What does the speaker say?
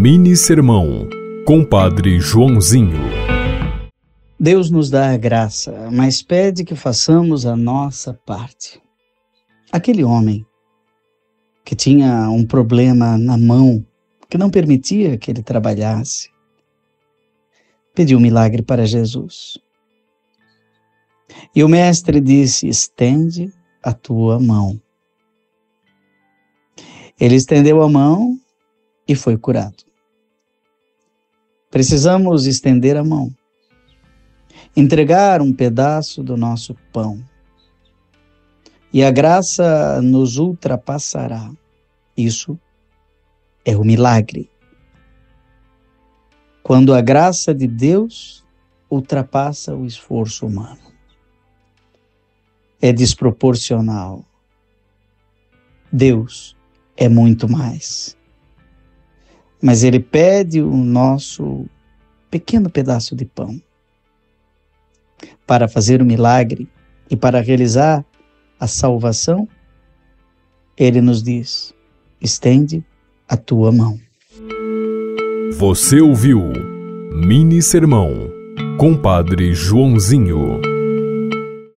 Mini Sermão, Compadre Joãozinho. Deus nos dá a graça, mas pede que façamos a nossa parte. Aquele homem que tinha um problema na mão, que não permitia que ele trabalhasse, pediu um milagre para Jesus. E o mestre disse: estende a tua mão. Ele estendeu a mão e foi curado. Precisamos estender a mão, entregar um pedaço do nosso pão. E a graça nos ultrapassará. Isso é o milagre. Quando a graça de Deus ultrapassa o esforço humano. É desproporcional. Deus é muito mais mas ele pede o nosso pequeno pedaço de pão para fazer o milagre e para realizar a salvação. Ele nos diz: estende a tua mão. Você ouviu Mini Sermão, Compadre Joãozinho.